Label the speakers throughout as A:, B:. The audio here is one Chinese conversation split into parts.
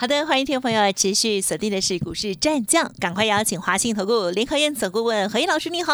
A: 好的，欢迎听众朋友持续锁定的是股市战将，赶快邀请华信投顾联合院总顾问何毅老师，你好。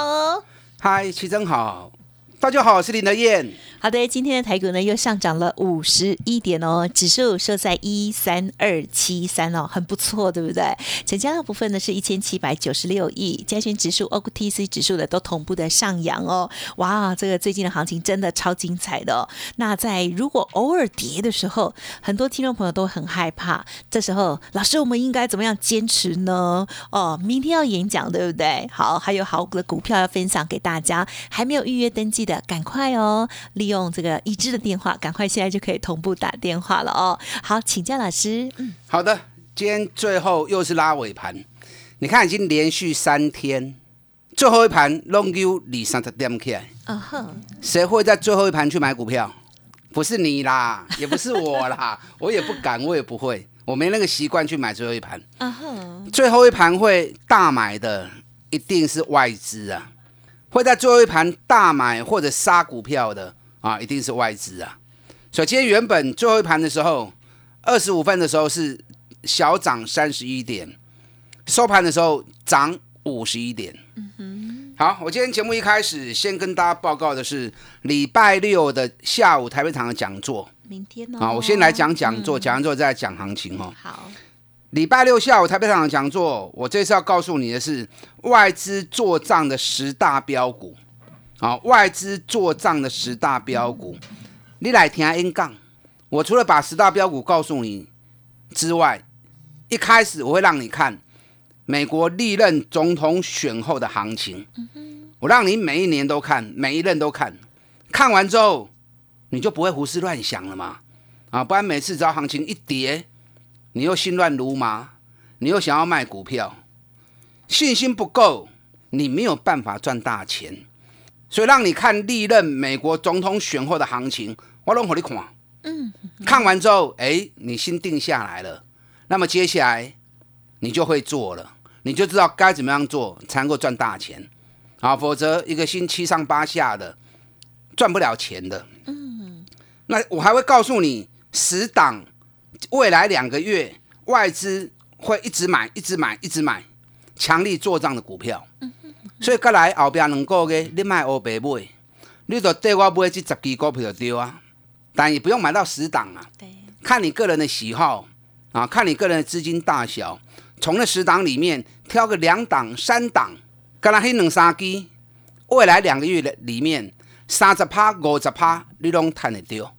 B: 嗨，齐真好，大家好，我是林德燕。
A: 好的，今天的台股呢又上涨了五十一点哦，指数收在一三二七三哦，很不错，对不对？成交量部分呢是一千七百九十六亿，加权指数、OTC 指数的都同步的上扬哦。哇，这个最近的行情真的超精彩的、哦。那在如果偶尔跌的时候，很多听众朋友都很害怕，这时候老师我们应该怎么样坚持呢？哦，明天要演讲，对不对？好，还有好股的股票要分享给大家，还没有预约登记的，赶快哦，利用。用这个已知的电话，赶快现在就可以同步打电话了哦。好，请教老师。
B: 嗯，好的。今天最后又是拉尾盘，你看已经连续三天，最后一盘弄 U 二三十点起来。啊哼，谁会在最后一盘去买股票？不是你啦，也不是我啦，我也不敢，我也不会，我没那个习惯去买最后一盘。啊哼，最后一盘会大买的一定是外资啊，会在最后一盘大买或者杀股票的。啊，一定是外资啊！所以今天原本最后一盘的时候，二十五分的时候是小涨三十一点，收盘的时候涨五十一点。嗯哼。好，我今天节目一开始先跟大家报告的是礼拜六的下午台北场的讲座。
A: 明天哦。
B: 啊，我先来讲讲座，讲完之后再讲行情哦。
A: 好。
B: 礼拜六下午台北场的讲座，我这次要告诉你的是外资做账的十大标股。好，外资做账的十大标股，你来听 N 杠。我除了把十大标股告诉你之外，一开始我会让你看美国历任总统选后的行情。我让你每一年都看，每一任都看。看完之后，你就不会胡思乱想了嘛？啊，不然每次只要行情一跌，你又心乱如麻，你又想要卖股票，信心不够，你没有办法赚大钱。所以让你看历任美国总统选后的行情，我拢给你看。嗯，看完之后，哎，你心定下来了，那么接下来你就会做了，你就知道该怎么样做才能够赚大钱啊，否则一个心七上八下的赚不了钱的。嗯，那我还会告诉你十档未来两个月外资会一直买、一直买、一直买强力做账的股票。嗯。所以，过来后边两个月，你卖欧白买，你就对我买这十支股票就对啊。但也不用买到十档啊，看你个人的喜好啊，看你个人的资金大小，从那十档里面挑个两档、三档，跟他黑两三支，未来两个月的里面，三十趴、五十趴，你拢赚得到。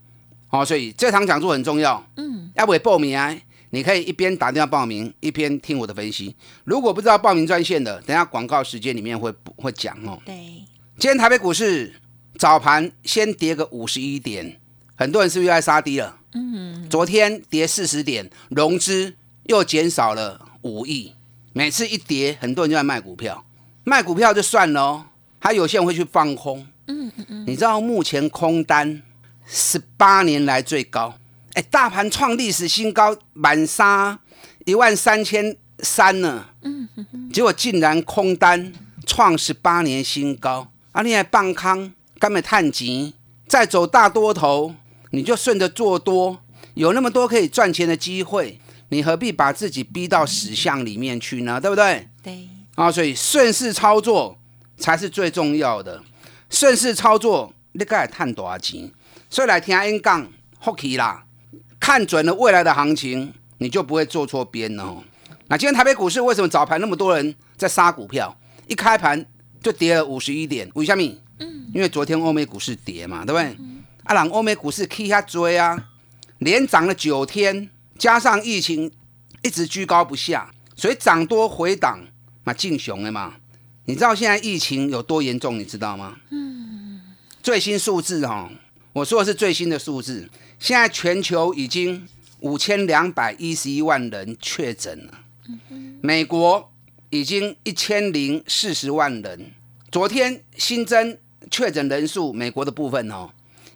B: 好，所以这场讲座很重要。嗯，要不要报名啊？你可以一边打电话报名，一边听我的分析。如果不知道报名专线的，等下广告时间里面会会讲哦。
A: 对，
B: 今天台北股市早盘先跌个五十一点，很多人是不是又在杀低了？嗯。昨天跌四十点，融资又减少了五亿。每次一跌，很多人就在卖股票，卖股票就算了，还有些人会去放空。嗯嗯嗯。你知道目前空单十八年来最高。哎，大盘创历史新高，满杀一万三千三呢。嗯结果竟然空单创十八年新高。啊，你还棒康，干嘛探钱，再走大多头，你就顺着做多，有那么多可以赚钱的机会，你何必把自己逼到死巷里面去呢？对不对？
A: 对。
B: 啊，所以顺势操作才是最重要的。顺势操作，你该探多少钱？所以来听 N 杠福气啦。看准了未来的行情，你就不会做错边哦。那今天台北股市为什么早盘那么多人在杀股票？一开盘就跌了五十一点，为什么？嗯，因为昨天欧美股市跌嘛，对不对？啊，让欧美股市 K 下追啊，连涨了九天，加上疫情一直居高不下，所以涨多回档嘛，进熊了嘛。你知道现在疫情有多严重？你知道吗？嗯，最新数字哈，我说的是最新的数字。现在全球已经五千两百一十一万人确诊了，美国已经一千零四十万人昨天新增确诊人数，美国的部分哦，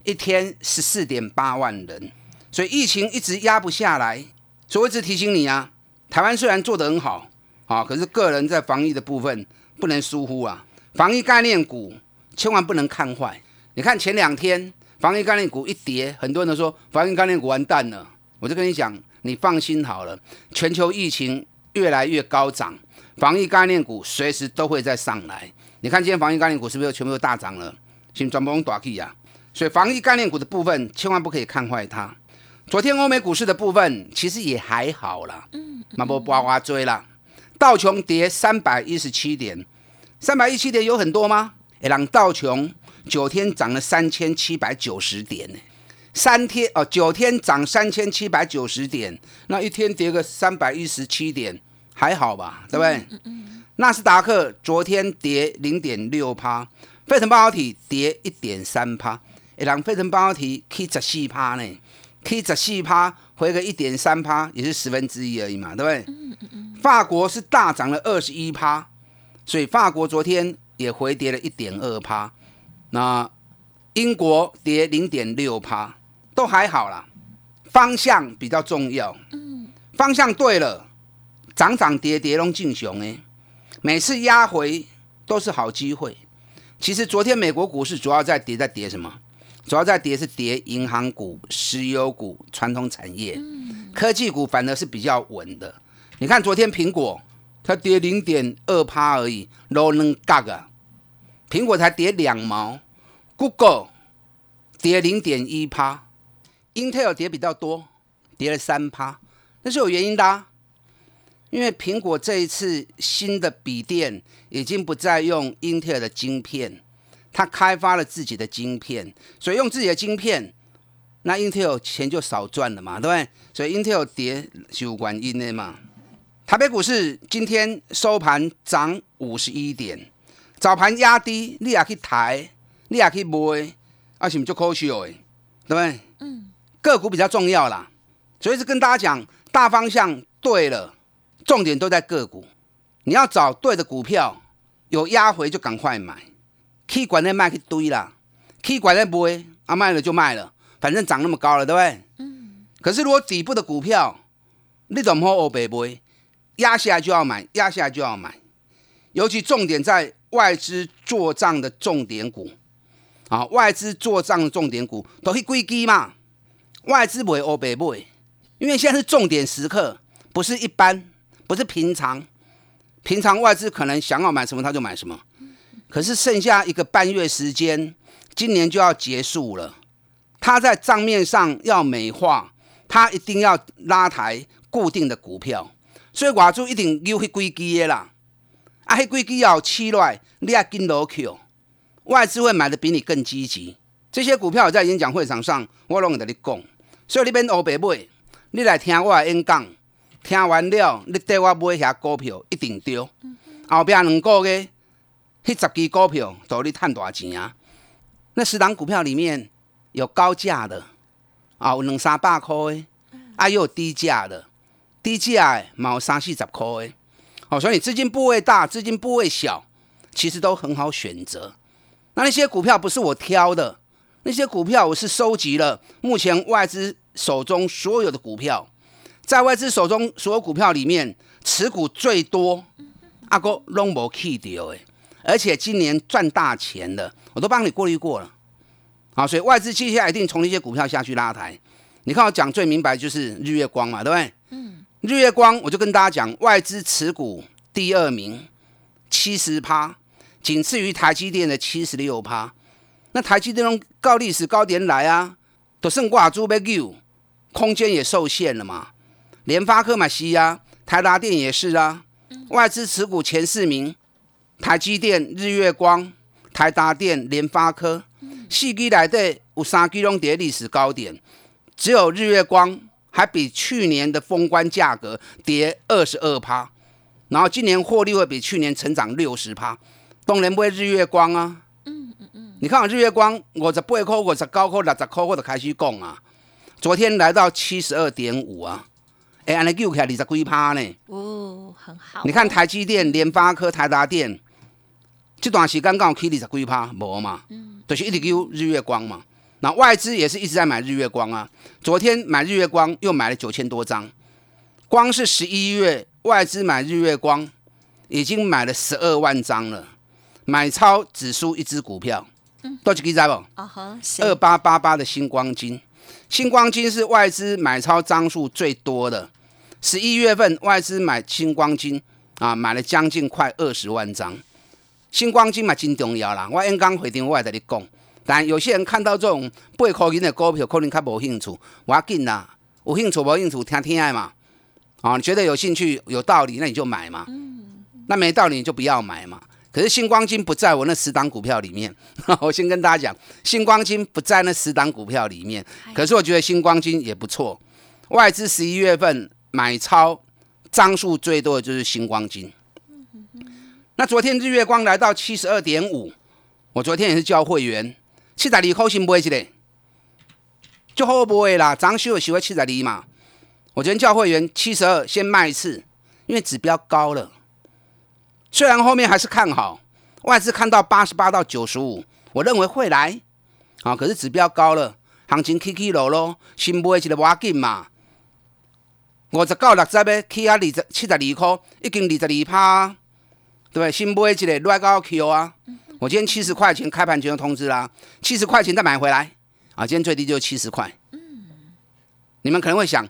B: 一天十四点八万人，所以疫情一直压不下来。所以我一直提醒你啊，台湾虽然做得很好啊，可是个人在防疫的部分不能疏忽啊。防疫概念股千万不能看坏。你看前两天防疫概念股一跌，很多人都说防疫概念股完蛋了。我就跟你讲，你放心好了，全球疫情越来越高涨，防疫概念股随时都会再上来。你看今天防疫概念股是不是全部都大涨了？先转播大 K 呀。所以防疫概念股的部分千万不可以看坏它。昨天欧美股市的部分其实也还好啦，嗯，那不呱呱追啦。道琼跌三百一十七点，三百一十七点有很多吗？哎，让道琼九天涨了三千七百九十点呢，三天哦，九天涨三千七百九十点，那一天跌个三百一十七点，还好吧？对不对？嗯嗯。纳斯达克昨天跌零点六趴，费城半导体跌一点三趴，哎，让费城半导体 K 十四趴呢。K 十四趴回个一点三趴，也是十分之一而已嘛，对不对？嗯嗯嗯。法国是大涨了二十一趴，所以法国昨天也回跌了一点二趴。那英国跌零点六趴，都还好啦。方向比较重要。嗯。方向对了，涨涨跌跌拢进熊哎，每次压回都是好机会。其实昨天美国股市主要在跌，在跌什么？主要在跌是跌银行股、石油股、传统产业，科技股反而是比较稳的。你看昨天苹果它跌零点二趴而已，low 能嘎个，苹果才跌两毛，Google 跌零点一趴，Intel 跌比较多，跌了三趴，那是有原因的，因为苹果这一次新的笔电已经不再用 Intel 的晶片。他开发了自己的晶片，所以用自己的晶片，那 Intel 钱就少赚了嘛，对不对？所以 Intel 跌是有原因的嘛。台北股市今天收盘涨五十一点，早盘压低，你也去抬，你也去买，啊，是不就可惜了？对不对？嗯。个股比较重要啦，所以是跟大家讲，大方向对了，重点都在个股，你要找对的股票，有压回就赶快买。K 管那卖去堆啦，K 管那卖，啊卖了就卖了，反正涨那么高了，对不对？嗯。可是如果底部的股票，你怎么好白买？压下来就要买，压下来就要买。尤其重点在外资做账的重点股，啊，外资做账的重点股都是归基嘛。外资不会欧白买，因为现在是重点时刻，不是一般，不是平常。平常外资可能想要买什么他就买什么。可是剩下一个半月时间，今年就要结束了。他在账面上要美化，他一定要拉抬固定的股票，所以外资一定有去归基的啦。啊，迄几基要起来，你要跟落去。外资会买的比你更积极。这些股票在演讲会场上，我拢会跟你讲。所以你免乌白买，你来听我的演讲，听完了，你带我买遐股票一定对。后边两个月。迄十支股票都你赚大钱啊！那十档股票里面有高价的，啊，有两三百块的，啊，又有低价的，低价的嘛有三四十块的。哦，所以资金部位大，资金部位小，其实都很好选择。那那些股票不是我挑的，那些股票我是收集了目前外资手中所有的股票，在外资手中所有股票里面持股最多，阿哥拢无去掉的。而且今年赚大钱的，我都帮你过滤过了，好，所以外资接下来一定从那些股票下去拉抬。你看我讲最明白就是日月光嘛，对不对？嗯，日月光我就跟大家讲，外资持股第二名，七十趴，仅次于台积电的七十六趴。那台积电从高历史高点来啊，都剩挂猪被救，空间也受限了嘛。联发科嘛是啊，台达电也是啊，外资持股前四名。台积电、日月光、台达电、联发科，四基来的有三基拢跌历史高点，只有日月光还比去年的封关价格跌二十二趴，然后今年获利会比去年成长六十趴，当然不会日月光啊。嗯嗯嗯，你看日月光五十八块、五十九块、六十块，我就开始讲啊。昨天来到七十二点五啊，哎，安尼救起来二十几趴呢。哦，很好。你看台积电、联发科、台达电。这段时间刚好起二十几趴，无嘛，嗯，就是一直有日月光嘛。那外资也是一直在买日月光啊，昨天买日月光又买了九千多张，光是十一月外资买日月光已经买了十二万张了，买超只输一只股票，多几个在不？二八八八的星光金，星光金是外资买超张数最多的，十一月份外资买星光金啊，买了将近快二十万张。星光金嘛真重要啦，我刚刚回电我也在你讲，但有些人看到这种八块钱的股票，可能较无兴趣，我要紧啦，有兴趣无兴趣听听爱嘛，啊，你觉得有兴趣有道理，那你就买嘛，那没道理你就不要买嘛。可是星光金不在我那十档股票里面，我先跟大家讲，星光金不在那十档股票里面。可是我觉得星光金也不错，外资十一月份买超张数最多的就是星光金。那昨天日月光来到七十二点五，我昨天也是叫会员七十二块先买一个，就好买啦，涨收收在七十二嘛。我昨天叫会员七十二先卖一次，因为指标高了。虽然后面还是看好，外资看到八十八到九十五，我认为会来，啊，可是指标高了，行情起起落落，先买一个挖紧嘛。五十到六十要起啊二十七十二块，已经二十二趴，对不对？先买一个来到 Q 啊，我今天七十块钱开盘就通知啦，七十块钱再买回来，啊，今天最低就七十块。嗯你们可能会想，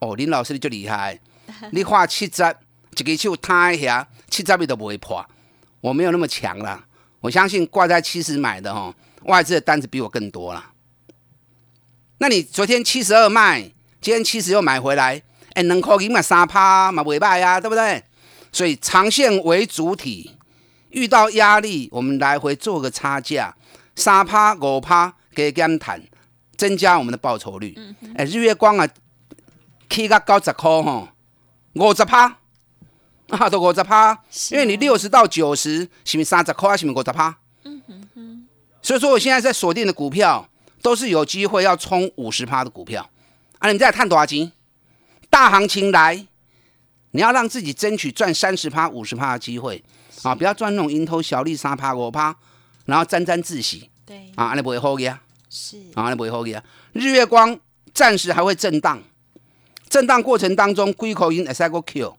B: 哦，林老师你就厉害，你画七十。一个手摊一下，七十米都不会破。我没有那么强啦，我相信挂在七十买的哦，外资的单子比我更多啦。那你昨天七十二卖，今天七十又买回来，哎，能扣赢嘛三趴嘛尾巴呀，对不对？所以长线为主体，遇到压力我们来回做个差价，三趴五趴给减谈，增加我们的报酬率。哎，日月光啊，起个九十块吼，五十趴。啊，都五十趴，因为你六十到九十，是不是三十块？是不是五十趴？嗯哼哼。所以说，我现在在锁定的股票，都是有机会要冲五十趴的股票。啊，你们在看多少钱？大行情来，你要让自己争取赚三十趴、五十趴的机会啊！不要赚那种蝇头小利，三趴五趴，然后沾沾自喜。
A: 对。
B: 啊，安尼不会好嘅。
A: 是。
B: 啊，安尼不会好嘅。日月光暂时还会震荡，震荡过程当中，龟口因 S I G Q。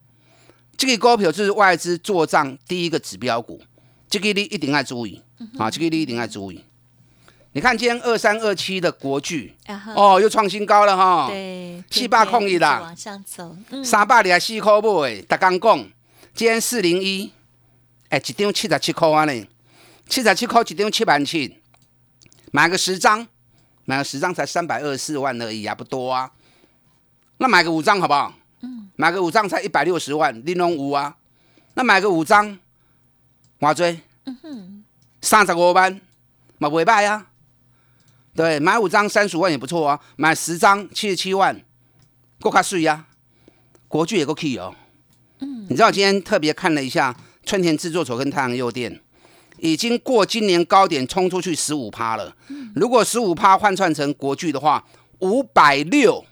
B: 这个股票就是外资做账第一个指标股，这个你一定要注意啊！这个你一定要注意。你看今天二三二七的国巨，哦，又创新高了哈，
A: 对，
B: 七八空一啦，
A: 往上走，
B: 三百二十四块买，大刚讲，今天四零一，哎，一张七十七块啊呢，七十七块一张七万七，买个十张，买个十张才三百二十四万而已啊，不多啊，那买个五张好不好？嗯买个五张才一百六十万，玲珑五啊，那买个五张，哇追，三十五万，嘛不败啊。对，买五张三十五万也不错啊，买十张七十七万，够卡税呀。国巨也够 key 哦。嗯，你知道今天特别看了一下春田制作所跟太阳诱电，已经过今年高点冲出去十五趴了。如果十五趴换算成国巨的话，五百六，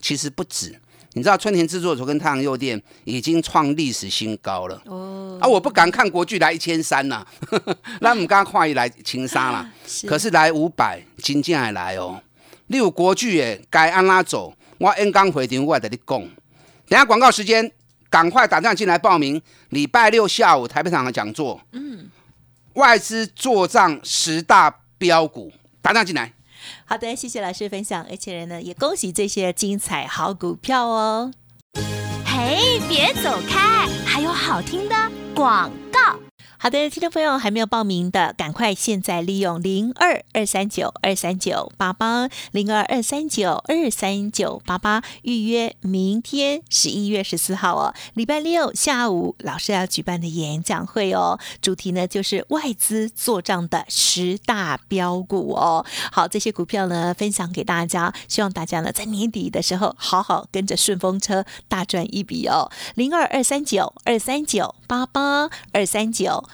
B: 其实不止。你知道春田制作所跟太阳诱电已经创历史新高了哦，啊，我不敢看国巨来一千三呐，那我们刚刚跨一来情杀了，可是来五百，金价还来哦。你有国巨诶，该按拉走，我 N 刚回电我在你讲。等下广告时间，赶快打电话进来报名，礼拜六下午台北场的讲座，嗯，外资做账十大标股，打电话进来。
A: 好的，谢谢老师分享，而且呢，也恭喜这些精彩好股票哦。
C: 嘿，别走开，还有好听的广告。
A: 好的，听众朋友还没有报名的，赶快现在利用零二二三九二三九八八零二二三九二三九八八预约明天十一月十四号哦，礼拜六下午老师要举办的演讲会哦，主题呢就是外资做账的十大标股哦。好，这些股票呢分享给大家，希望大家呢在年底的时候好好跟着顺风车大赚一笔哦。零二二三九二三九八八二三九。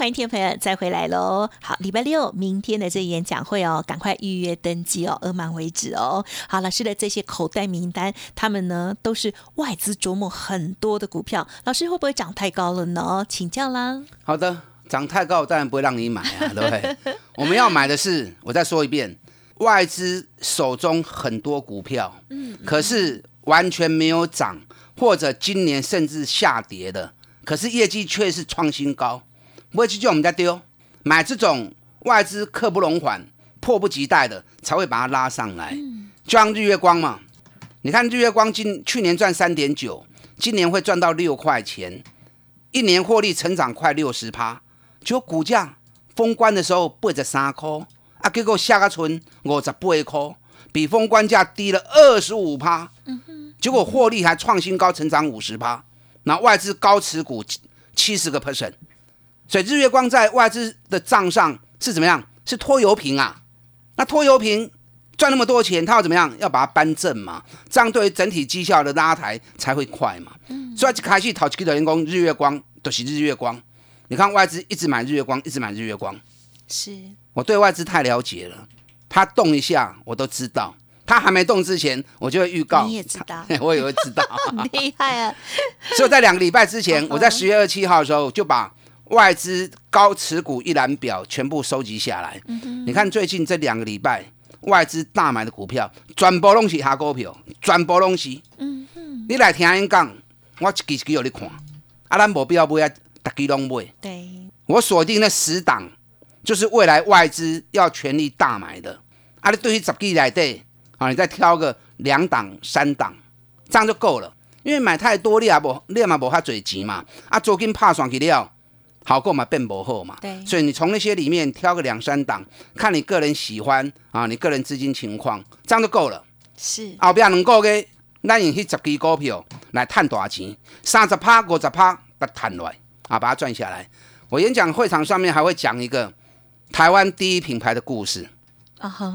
A: 欢迎听众朋友再回来喽。好，礼拜六明天的这演讲会哦，赶快预约登记哦，额满为止哦。好，老师的这些口袋名单，他们呢都是外资琢磨很多的股票，老师会不会涨太高了呢？请教啦。
B: 好的，涨太高当然不会让你买啊，对不对？我们要买的是，我再说一遍，外资手中很多股票，嗯，可是完全没有涨，或者今年甚至下跌的，可是业绩却是创新高，不会去叫我们家丢，买这种外资刻不容缓、迫不及待的，才会把它拉上来。就像日月光嘛，你看日月光今去年赚三点九，今年会赚到六块钱，一年获利成长快六十趴，结果股价封关的时候八十三颗，啊，结果下个村五十八颗，比封关价低了二十五趴。结果获利还创新高，成长五十趴，那外资高持股七十个 percent，所以日月光在外资的账上是怎么样？是拖油瓶啊！那拖油瓶赚那么多钱，他要怎么样？要把它搬正嘛，这样对于整体绩效的拉抬才会快嘛。所以开始淘几个员工，日月光都是日月光。你看外资一直买日月光，一直买日月光。
A: 是
B: 我对外资太了解了，他动一下我都知道。他还没动之前，我就会预告。
A: 你也知道，
B: 我也会知道。
A: 厉害啊！
B: 所以在两个礼拜之前，我在十月二七号的时候就把外资高持股一览表全部收集下来。你看最近这两个礼拜外资大买的股票，全部拢是下股票，全部拢是。嗯嗯。你来听因讲，我一支一支有你看。啊，咱无必要买啊，逐支拢买。
A: 对。
B: 我锁定那十档，就是未来外资要全力大买的。啊，你对于十支来底。啊，你再挑个两档、三档，这样就够了。因为买太多，你也无，你也嘛无遐侪钱嘛。啊，租金拍算去了，好购嘛变不好嘛。
A: 对。
B: 所以你从那些里面挑个两三档，看你个人喜欢啊，你个人资金情况，这样就够了。
A: 是。
B: 后边两个嘅，咱用去十支股票来赚大钱，三十趴、五十趴，把赚来啊，把它赚下来。我演讲会场上面还会讲一个台湾第一品牌的故事。啊哈。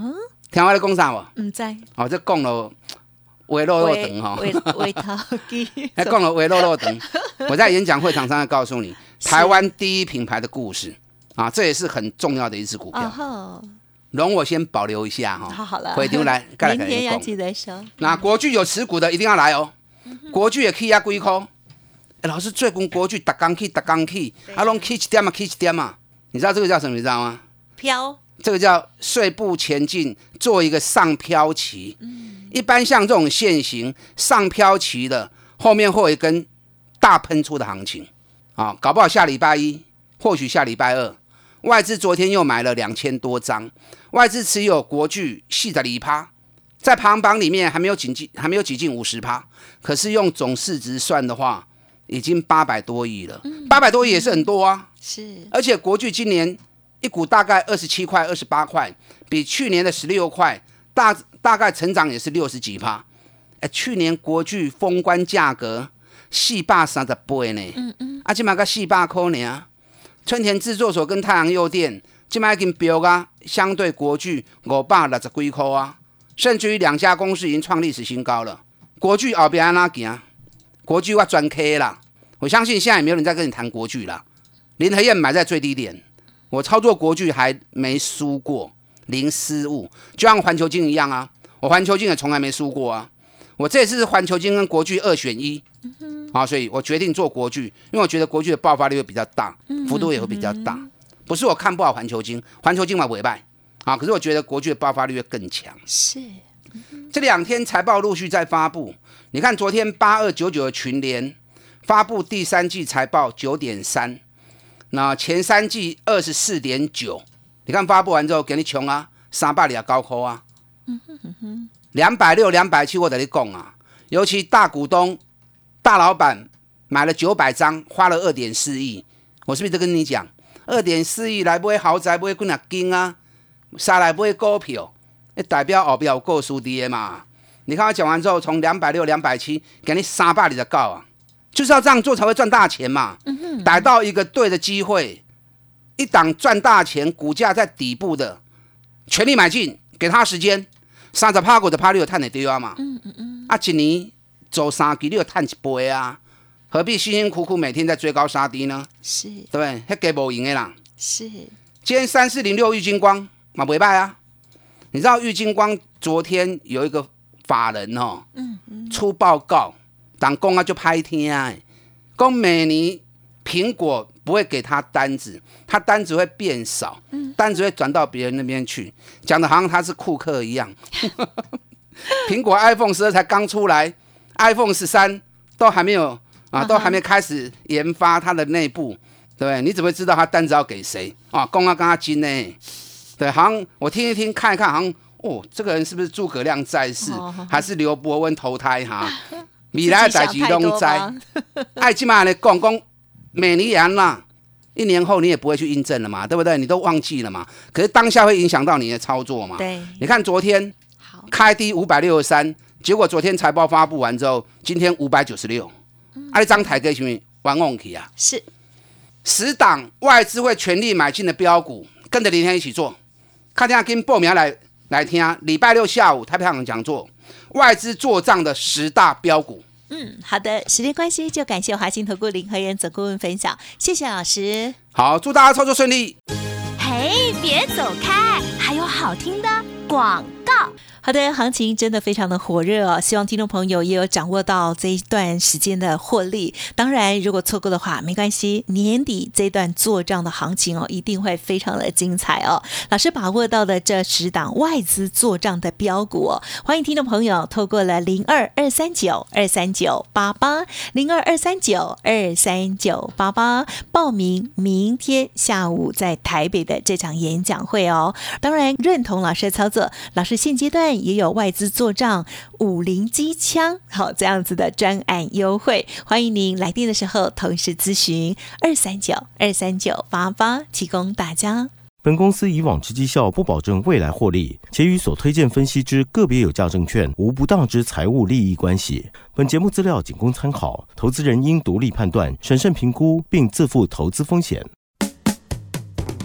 B: 听我的讲啥无？
A: 唔知。
B: 哦，这讲了维洛洛等哈。
A: 维维陶基。
B: 还讲了维洛洛等。我在演讲会场上要告诉你，台湾第一品牌的故事啊，这也是很重要的一只股票。容我先保留一下哈。
A: 好，了。
B: 回头来，
A: 明天要记得收。
B: 那国巨有持股的一定要来哦。国巨也可以压几块。老师最近国巨打钢去打钢去，啊，拢去一点嘛，去一点嘛。你知道这个叫什么？你知道吗？
A: 飘。
B: 这个叫碎步前进，做一个上飘旗。一般像这种线型上飘旗的，后面会有一根大喷出的行情啊，搞不好下礼拜一，或许下礼拜二，外资昨天又买了两千多张，外资持有国巨细的里趴，在排行榜里面还没有挤进，还没有挤进五十趴，可是用总市值算的话，已经八百多亿了，八百多亿也是很多啊。
A: 是，
B: 而且国巨今年。一股大概二十七块、二十八块，比去年的十六块大，大概成长也是六十几趴。哎，去年国巨封关价格四百三十八呢，嗯嗯，啊，今嘛个四百块呢。春田制作所跟太阳诱电今嘛已经标啊，相对国巨五百六十几块啊，甚至于两家公司已经创历史新高了。国巨后边安哪行？国巨我专 K 啦，我相信现在也没有人在跟你谈国巨啦。林和燕买在最低点。我操作国巨还没输过，零失误，就像环球金一样啊！我环球金也从来没输过啊！我这次是环球金跟国巨二选一，啊，所以我决定做国巨，因为我觉得国巨的爆发力会比较大，幅度也会比较大。不是我看不好环球金，环球金嘛尾败啊，可是我觉得国巨的爆发力会更强。
A: 是，
B: 这两天财报陆续在发布，你看昨天八二九九的群联发布第三季财报九点三。那前三季二十四点九，你看发布完之后给你穷啊，三百里啊高科啊，两百六、两百七，我等你讲啊。尤其大股东、大老板买了九百张，花了二点四亿，我是不是都跟你讲，二点四亿来买豪宅，买几啊金啊，杀来买股票，那代表后边有够输的嘛？你看我讲完之后，从两百六、两百七给你三百你的告啊。就是要这样做才会赚大钱嘛！逮到一个对的机会，一档赚大钱，股价在底部的，全力买进，给他时间，三十趴股的趴率有探得丢啊嘛！嗯嗯嗯，啊，一年走三季你有探一倍啊，何必辛辛苦苦每天在追高杀低呢？
A: 是，
B: 对？那给无赢的啦。
A: 是，
B: 今天三四零六玉金光嘛不败啊！你知道玉金光昨天有一个法人哦，嗯嗯，出报告，党工啊就拍天啊，讲每年苹果不会给他单子，他单子会变少，单子会转到别人那边去，讲的好像他是库克一样。苹果 iPhone 十二才刚出来，iPhone 十三都还没有啊，都还没开始研发它的内部，对不对？你怎么知道他单子要给谁啊？公啊，跟他金呢？对，好像我听一听，看一看，好像哦，这个人是不是诸葛亮在世，还是刘伯温投胎哈？米来代吉东灾，爱基玛来讲讲每年啦，一年后你也不会去印证了嘛，对不对？你都忘记了嘛？可是当下会影响到你的操作嘛？
A: 对，
B: 你看昨天开低五百六十三，结果昨天财报发布完之后，今天五百九十六，啊，一张台给什么玩弄起啊？
A: 是
B: 十档外资会全力买进的标股，跟着林天一起做。看下跟报名来来听，礼拜六下午太平洋讲座，外资做账的十大标股。
A: 嗯，好的，时间关系就感谢华兴投顾林和元总顾问分享，谢谢老师。
B: 好，祝大家操作顺利。
C: 嘿，别走开，还有好听的广告。
A: 好的，行情真的非常的火热哦，希望听众朋友也有掌握到这一段时间的获利。当然，如果错过的话没关系，年底这段做账的行情哦，一定会非常的精彩哦。老师把握到的这十档外资做账的标股哦，欢迎听众朋友透过了零二二三九二三九八八零二二三九二三九八八报名明天下午在台北的这场演讲会哦。当然，认同老师的操作，老师现阶段。也有外资做账五零机枪，好这样子的专案优惠，欢迎您来电的时候同时咨询二三九二三九八八，提供大家。
D: 本公司以往之绩效不保证未来获利，且与所推荐分析之个别有价证券无不当之财务利益关系。本节目资料仅供参考，投资人应独立判断、审慎评估，并自负投资风险。